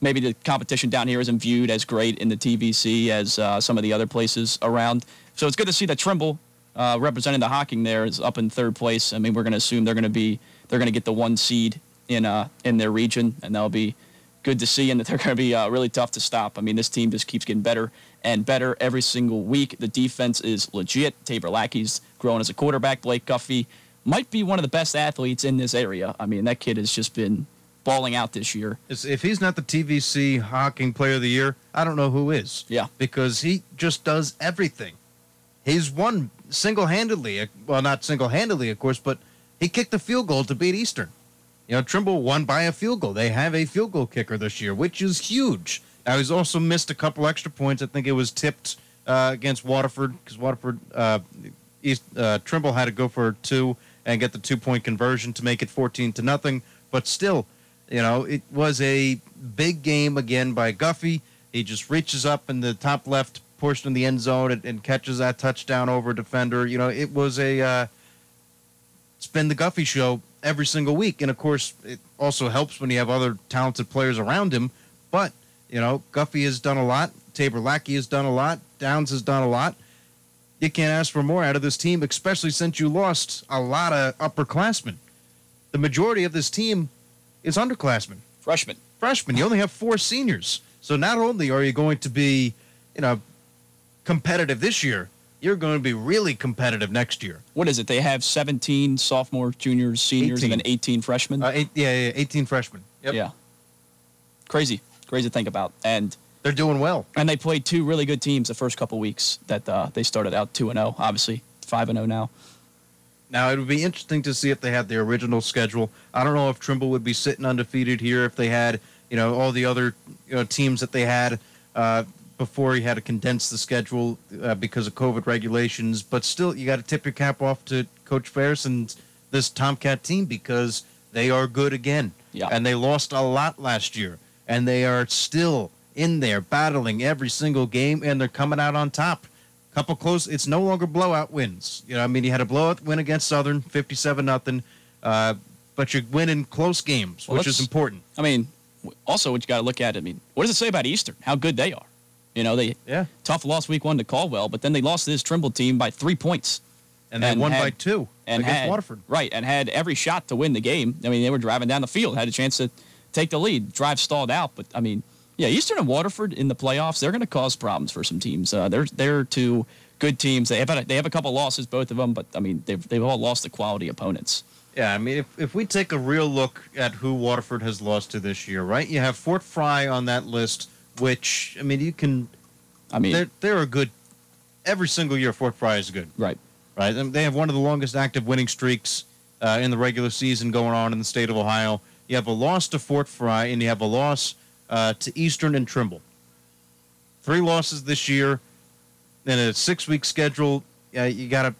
maybe the competition down here isn't viewed as great in the TVC as uh, some of the other places around. So it's good to see that Trimble, uh, representing the Hocking there, is up in third place. I mean, we're going to assume they're going to be they're going to get the one seed in uh in their region, and that'll be good to see, and that they're going to be uh, really tough to stop. I mean, this team just keeps getting better and better every single week. The defense is legit. Tabor Lackey's growing as a quarterback. Blake Guffey might be one of the best athletes in this area. I mean, that kid has just been balling out this year. If he's not the TVC Hocking Player of the Year, I don't know who is. Yeah. Because he just does everything. He's won single handedly. Well, not single handedly, of course, but he kicked a field goal to beat Eastern. You know, Trimble won by a field goal. They have a field goal kicker this year, which is huge. Now, he's also missed a couple extra points. I think it was tipped uh, against Waterford because Waterford, uh, East, uh, Trimble had to go for two and get the two point conversion to make it 14 to nothing. But still, you know, it was a big game again by Guffey. He just reaches up in the top left portion of the end zone and, and catches that touchdown over defender. You know, it was a uh, it's been the Guffey show every single week, and of course, it also helps when you have other talented players around him. But you know, Guffey has done a lot. Tabor Lackey has done a lot. Downs has done a lot. You can't ask for more out of this team, especially since you lost a lot of upperclassmen. The majority of this team is underclassmen, Freshman. freshmen. You only have four seniors. So not only are you going to be, you know, competitive this year, you're going to be really competitive next year. What is it? They have 17 sophomores, juniors, seniors, and then 18 freshmen. Uh, eight, yeah, yeah, 18 freshmen. Yep. Yeah. Crazy. Crazy to think about. And they're doing well. And they played two really good teams the first couple weeks that uh, they started out 2 and 0, obviously 5 and 0 now. Now it would be interesting to see if they had the original schedule. I don't know if Trimble would be sitting undefeated here if they had, you know, all the other you know, teams that they had uh, before he had to condense the schedule uh, because of COVID regulations. But still, you got to tip your cap off to Coach Ferris and this Tomcat team because they are good again. Yeah. And they lost a lot last year, and they are still in there battling every single game, and they're coming out on top couple close. It's no longer blowout wins. You know, I mean, you had a blowout win against Southern, fifty-seven nothing, uh, but you're winning close games, Well, which is important. I mean, also what you got to look at. I mean, what does it say about Eastern? How good they are. You know, they yeah tough loss week one to Caldwell, but then they lost to this Trimble team by three points. And they won had- by two and against had- Waterford. Right, and had every shot to win the game. I mean, they were driving down the field, had a chance to take the lead. Drive stalled out, but I mean, yeah, Eastern and Waterford in the playoffs, they're going to cause problems for some teams. Uh, they're they're two good teams. They have a, they have a couple losses, both of them, but I mean, they've they've all lost to quality opponents. Yeah, I mean, if, if we take a real look at who Waterford has lost to this year, right? You have Fort Frye on that list, which I mean, you can. I mean, they're they're a good. Every single year, Fort Frye is good. Right. Right. And they have one of the longest active winning streaks uh, in the regular season going on in the state of Ohio. You have a loss to Fort Frye, and you have a loss uh, to Eastern and Trimble. Three losses this year, in a six-week schedule. Uh, you got to.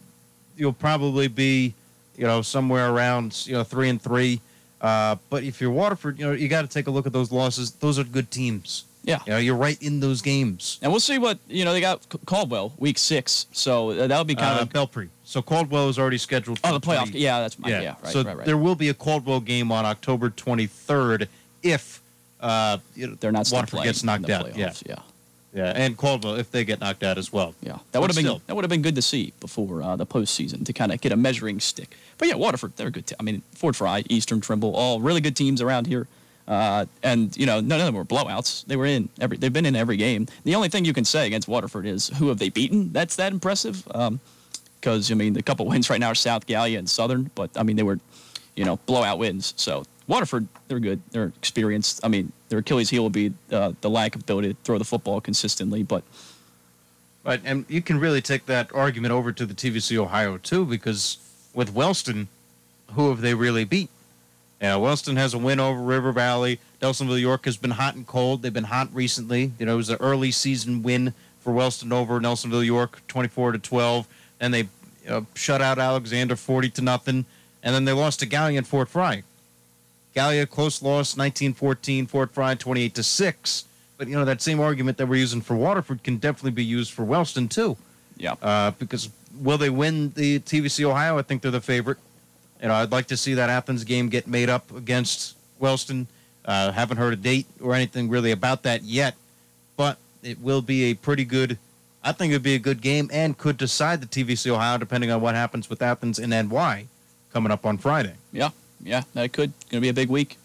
You'll probably be, you know, somewhere around you know three and three. Uh, but if you're Waterford, you know, you got to take a look at those losses. Those are good teams. Yeah. You know, you're right in those games. And we'll see what you know. They got Caldwell week six, so uh, that'll be kind Uh, of Belpre. So Caldwell is already scheduled. Oh, the playoff. 20 Yeah, that's my- yeah, right, so right, right. there will be a Caldwell game on October 23rd if uh, They're not Waterford gets knocked out. Yeah, playoffs, yeah. yeah, and Caldwell if they get knocked out as well. Yeah, that would have been that would have been good to see before uh, the postseason to kind of get a measuring stick. But yeah, Waterford, they're a good. T- I mean, Fort Frye, Eastern Trimble, all really good teams around here. Uh, and you know, none of them were blowouts. They were in every. They've been in every game. The only thing you can say against Waterford is who have they beaten? That's that impressive. Because I mean, the couple wins right now are South Gallia and Southern, but I mean they were, you know, blowout wins. So Waterford, they're good. They're experienced. I mean, their Achilles heel will be uh, the lack of ability to throw the football consistently, but Right, and you can really take that argument over to the TVC Ohio too, because with Wellston, who have they really beat? Yeah, Wellston has a win over River Valley. Nelsonville York has been hot and cold. They've been hot recently. You know, it was an early season win for Wellston over Nelsonville York, twenty-four to twelve. And they uh, shut out Alexander forty to nothing. And then they lost to Gallia and Fort Frye. Gallia close loss, 1914. Fort Frye, 28 to six. But you know that same argument that we're using for Waterford can definitely be used for Wellston too. Yeah. Uh, because will they win the TVC Ohio? I think they're the favorite. You know, I'd like to see that Athens game get made up against Wellston. Uh, haven't heard a date or anything really about that yet, but it will be a pretty good. I think it would be a good game and could decide the TVC Ohio depending on what happens with Athens and NY coming up on Friday. yeah, yeah, that could going to be a big week.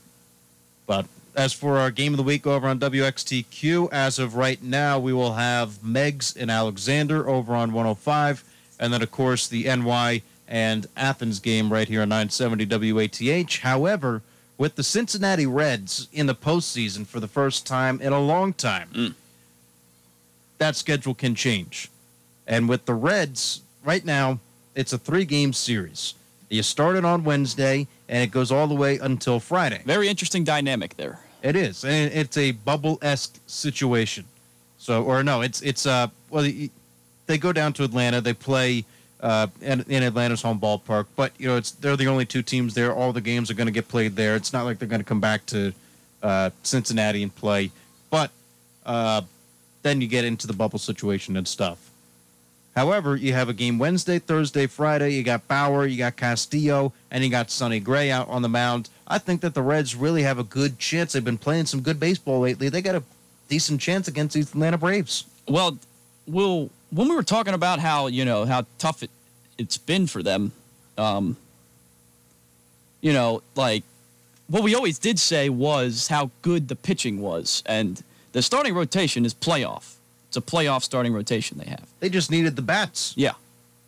But as for our game of the week over on WXTQ, as of right now, we will have Meigs and Alexander over on 105, and then of course the NY and Athens game right here on 970 WATH. However, with the Cincinnati Reds in the postseason for the first time in a long time, mm. that schedule can change. And with the Reds, right now, it's a three game series. You start it on Wednesday, and it goes all the way until Friday. Very interesting dynamic there. It is, and it's a bubble esque situation. So, or no, it's it's uh well, they go down to Atlanta. They play uh in, in Atlanta's home ballpark, but you know it's they're the only two teams there. All the games are going to get played there. It's not like they're going to come back to uh, Cincinnati and play. But uh, then you get into the bubble situation and stuff. However, you have a game Wednesday, Thursday, Friday. You got Bauer, you got Castillo, and you got Sonny Gray out on the mound. I think that the Reds really have a good chance. They've been playing some good baseball lately. They got a decent chance against these Atlanta Braves. Well, Will, when we were talking about how you know how tough it it's been for them, um, you know, like what we always did say was how good the pitching was, and the starting rotation is playoff. It's a playoff starting rotation they have. They just needed the bats. Yeah,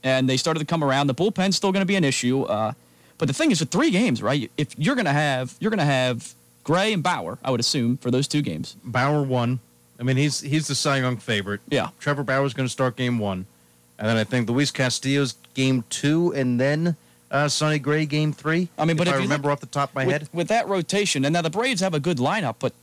and they started to come around. The bullpen's still going to be an issue, uh, but the thing is, with three games, right? If you're going to have you're going to have Gray and Bauer, I would assume for those two games. Bauer won. I mean, he's he's the Cy Young favorite. Yeah. Trevor Bauer's going to start game one, and then I think Luis Castillo's game two, and then uh, Sonny Gray game three. I mean, but if, if I remember look- off the top of my with, head, with that rotation, and now the Braves have a good lineup, but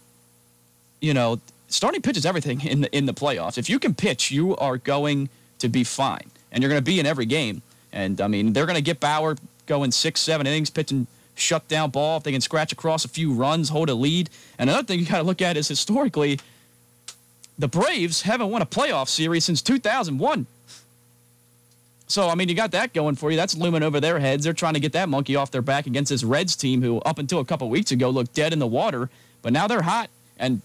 you know, starting pitch is everything in the in the playoffs. If you can pitch, you are going to be fine, and you're going to be in every game. And I mean, they're going to get Bauer going six, seven innings, pitching shut down ball. If they can scratch across a few runs, hold a lead. And another thing you got to look at is historically, the Braves haven't won a playoff series since 2001. So, I mean, you got that going for you. That's looming over their heads. They're trying to get that monkey off their back against this Reds team who, up until a couple weeks ago, looked dead in the water. But now they're hot. And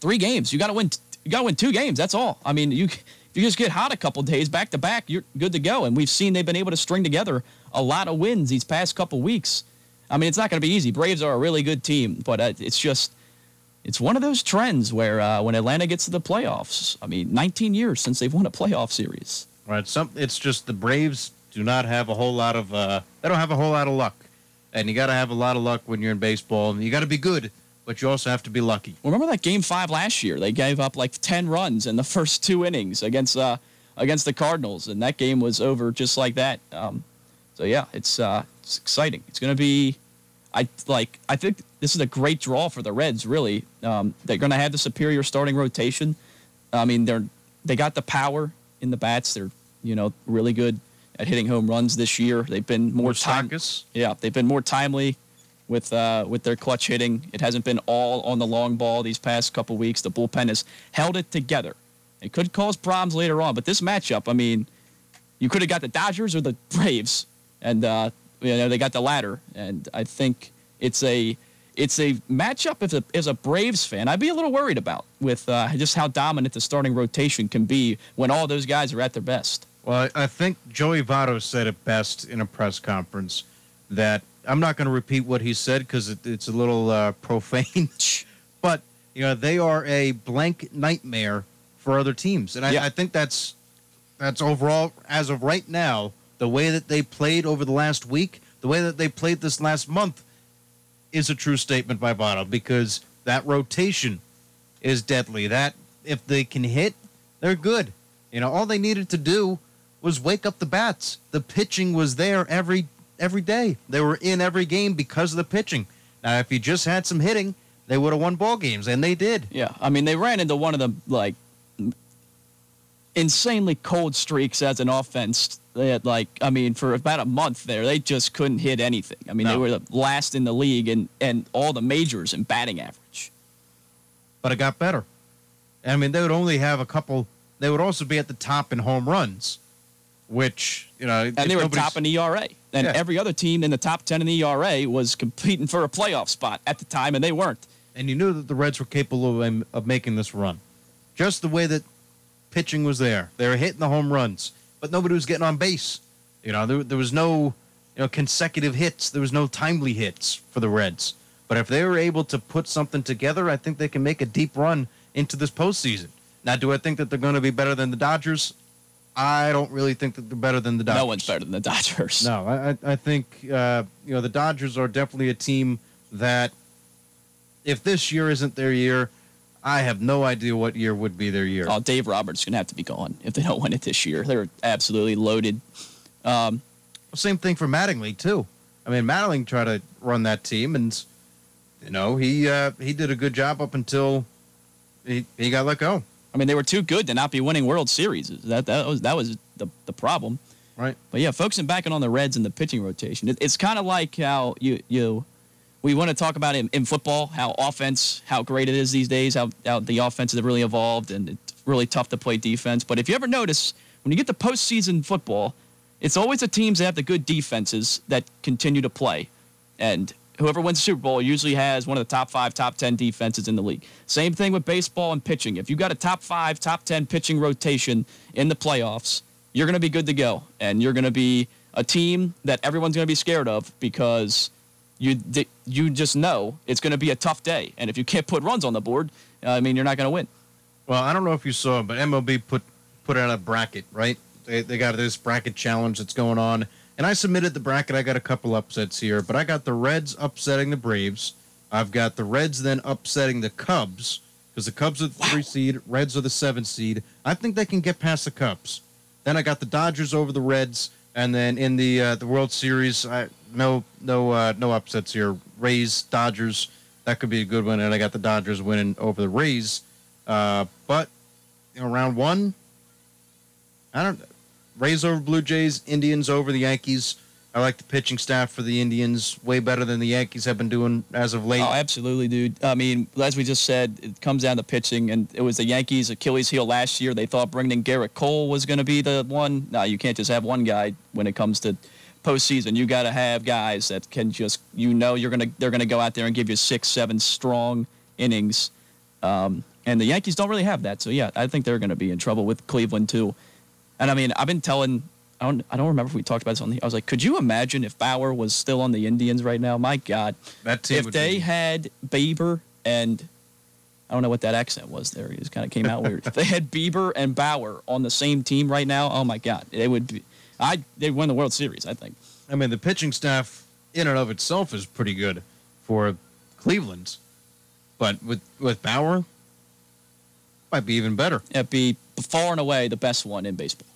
three games. You got to win. You got to win two games. That's all. I mean, you you just get hot a couple days back to back, you're good to go. And we've seen they've been able to string together a lot of wins these past couple weeks. I mean, it's not going to be easy. Braves are a really good team, but uh, it's just it's one of those trends where uh, when Atlanta gets to the playoffs, I mean, 19 years since they've won a playoff series. right? Some it's just the Braves do not have a whole lot of uh, they don't have a whole lot of luck, and you got to have a lot of luck when you're in baseball, and you got to be good, but you also have to be lucky. Remember that game five last year? They gave up like 10 runs in the first two innings against uh, against the Cardinals, and that game was over just like that. Um, so yeah, it's uh, it's exciting. It's going to be, I like. I think this is a great draw for the Reds. Really, um, they're going to have the superior starting rotation. I mean, they're they got the power in the bats. They're you know really good at hitting home runs this year. They've been more time. Yeah, they've been more timely with uh, with their clutch hitting. It hasn't been all on the long ball these past couple weeks. The bullpen has held it together. It could cause problems later on, but this matchup, I mean, you could have got the Dodgers or the Braves, and uh, you know they got the latter. And I think it's a it's a matchup as a as a Braves fan, I'd be a little worried about with uh, just how dominant the starting rotation can be when all those guys are at their best. Well, I I think Joey Votto said it best in a press conference that I'm not going to repeat what he said because it, it's a little uh, profane, but you know they are a blank nightmare for other teams, and I, I think that's that's overall as of right now the way that they played over the last week, the way that they played this last month is a true statement by Votto because that rotation is deadly. That if they can hit, they're good. You know, all they needed to do was wake up the bats. The pitching was there every every day. They were in every game because of the pitching. Now, if you just had some hitting, they would have won ball games, and they did. Yeah, I mean they ran into one of the like insanely cold streaks as an offense. They had like, I mean, for about a month there, they just couldn't hit anything. I mean, they were the last in the league and and all the majors in batting average. But it got better. I mean, they would only have a couple. They would also be at the top in home runs, which you know, And they were top in ERA. And Yeah. every other team in the top 10 in the ERA was competing for a playoff spot at the time, and they weren't. and you knew that the Reds were capable of, of making this run. Just the way that pitching was there. They were hitting the home runs, but nobody was getting on base. You know, there, there was no you know consecutive hits. There was no timely hits for the Reds. But if they were able to put something together, I think they can make a deep run into this postseason. Now, do I think that they're going to be better than the Dodgers? I don't really think that they're better than the Dodgers. No one's better than the Dodgers. No, I, I- think uh, you know the Dodgers are definitely a team that, if this year isn't their year, I have no idea what year would be their year. Oh, Dave Roberts is going to have to be gone if they don't win it this year. They're absolutely loaded. Um, Same thing for Mattingly too. I mean, Mattingly tried to run that team, and you know he uh, he did a good job up until he, he got let go. I mean, they were too good to not be winning World Series. That that was that was the the problem. Right. But yeah, focusing back on the Reds and the pitching rotation, it, it's kind of like how you you we want to talk about in, in football how offense how great it is these days, how how the offense has really evolved and it's really tough to play defense. But if you ever notice when you get to postseason football, it's always the teams that have the good defenses that continue to play, and whoever wins the Super Bowl usually has one of the top five, top ten defenses in the league. Same thing with baseball and pitching. If you've got a top five, top ten pitching rotation in the playoffs, you're going to be good to go, and you're going to be a team that everyone's going to be scared of because you you just know it's going to be a tough day, and if you can't put runs on the board, uh, I mean you're not going to win. Well, I don't know if you saw, but MLB put put out a bracket, right? They, they got this bracket challenge that's going on, and I submitted the bracket. I got a couple upsets here, but I got the Reds upsetting the Braves. I've got the Reds then upsetting the Cubs because the Cubs are the three seed, Reds are the seven seed. I think they can get past the Cubs. Then I got the Dodgers over the Reds, and then in the uh, the World Series, I no no uh, no upsets here. Rays Dodgers that could be a good one, and I got the Dodgers winning over the Rays. Uh, but you know, round one, I don't. Rays over Blue Jays, Indians over the Yankees. I like the pitching staff for the Indians way better than the Yankees have been doing as of late. Oh, absolutely, dude. I mean, as we just said, it comes down to pitching, and it was the Yankees' Achilles heel last year. They thought bringing Gerrit Cole was going to be the one. No, you can't just have one guy when it comes to postseason. You got to have guys that can just, you know, you're gonna they're gonna go out there and give you six, seven strong innings. Um, and the Yankees don't really have that. So yeah, I think they're going to be in trouble with Cleveland too. And I mean, I've been telling. I don't, I don't remember if we talked about this on the. I was like, could you imagine if Bauer was still on the Indians right now? My God, that team if they be- had Bieber and I don't know what that accent was there. It just kind of came out weird. if they had Bieber and Bauer on the same team right now, oh my God, they would be. I they'd win the World Series. I think. I mean, the pitching staff in and of itself is pretty good for Cleveland, but with with Bauer, might be even better. It'd be far and away the best one in baseball.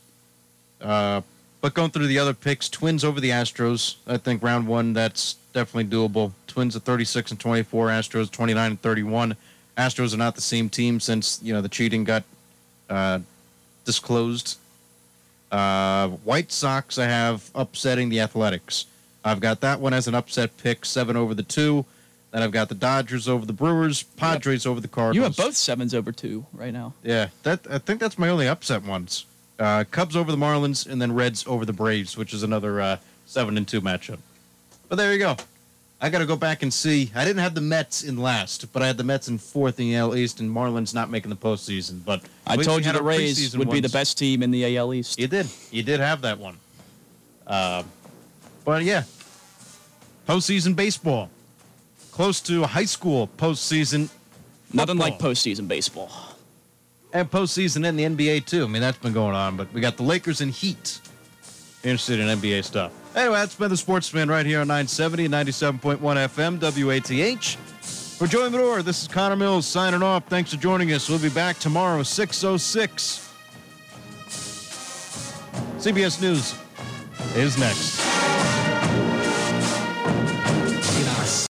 Uh, but going through the other picks, Twins over the Astros. I think round one that's definitely doable. Twins at 36 and 24, Astros 29 and 31. Astros are not the same team since you know the cheating got uh, disclosed. Uh, White Sox I have upsetting the Athletics. I've got that one as an upset pick, seven over the two. Then I've got the Dodgers over the Brewers, Padres over the Cardinals. You have both sevens over two right now. Yeah, that I think that's my only upset ones. Uh, Cubs over the Marlins, and then Reds over the Braves, which is another uh, seven and two matchup. But there you go. I got to go back and see. I didn't have the Mets in last, but I had the Mets in fourth in the AL East, and Marlins not making the postseason. But I told you the Rays would be the best team in the AL East. You did. You did have that one. Uh, but yeah, postseason baseball, close to high school postseason. Nothing like football. postseason baseball. and postseason in the NBA too. I mean, that's been going on, but we got the Lakers and Heat interested in NBA stuff. Anyway, that's been the Sports Fan right here on 970 and 97.1 FM, WATH. For Joey Medor, this is Connor Mills signing off. Thanks for joining us. We'll be back tomorrow, 606. CBS News is next.